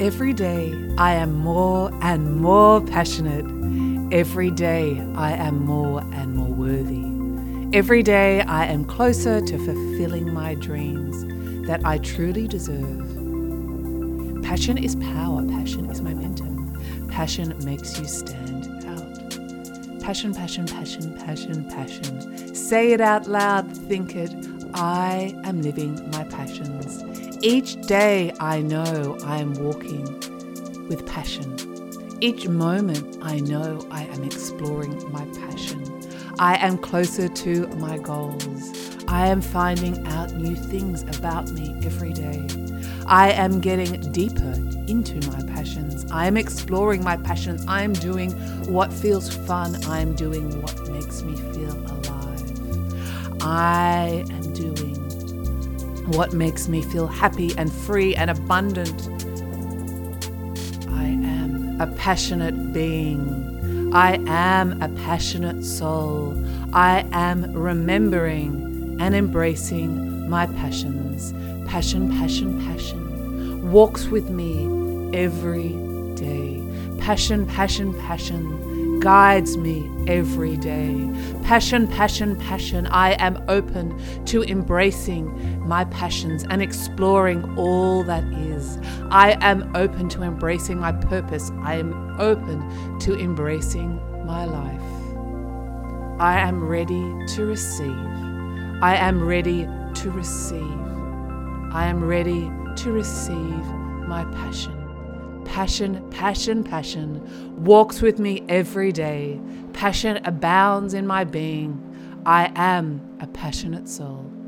Every day I am more and more passionate. Every day I am more and more worthy. Every day I am closer to fulfilling my dreams that I truly deserve. Passion is power, passion is momentum. Passion makes you stand out. Passion, passion, passion, passion, passion. Say it out loud, think it. I am living my passions. Each day I know I am walking with passion. Each moment I know I am exploring my passion. I am closer to my goals. I am finding out new things about me every day. I am getting deeper into my passions. I am exploring my passions. I am doing what feels fun. I am doing what makes me feel alive. I am doing what makes me feel happy and free and abundant. I am a passionate being. I am a passionate soul. I am remembering and embracing my passions. Passion, passion, passion walks with me every day. Passion, passion, passion guides me every day. Passion, passion, passion. I am open to embracing my passions and exploring all that is. I am open to embracing my purpose. I am open to embracing my life. I am ready to receive. I am ready to receive. I am ready to receive my passion. Passion, passion, passion walks with me every day. Passion abounds in my being. I am a passionate soul.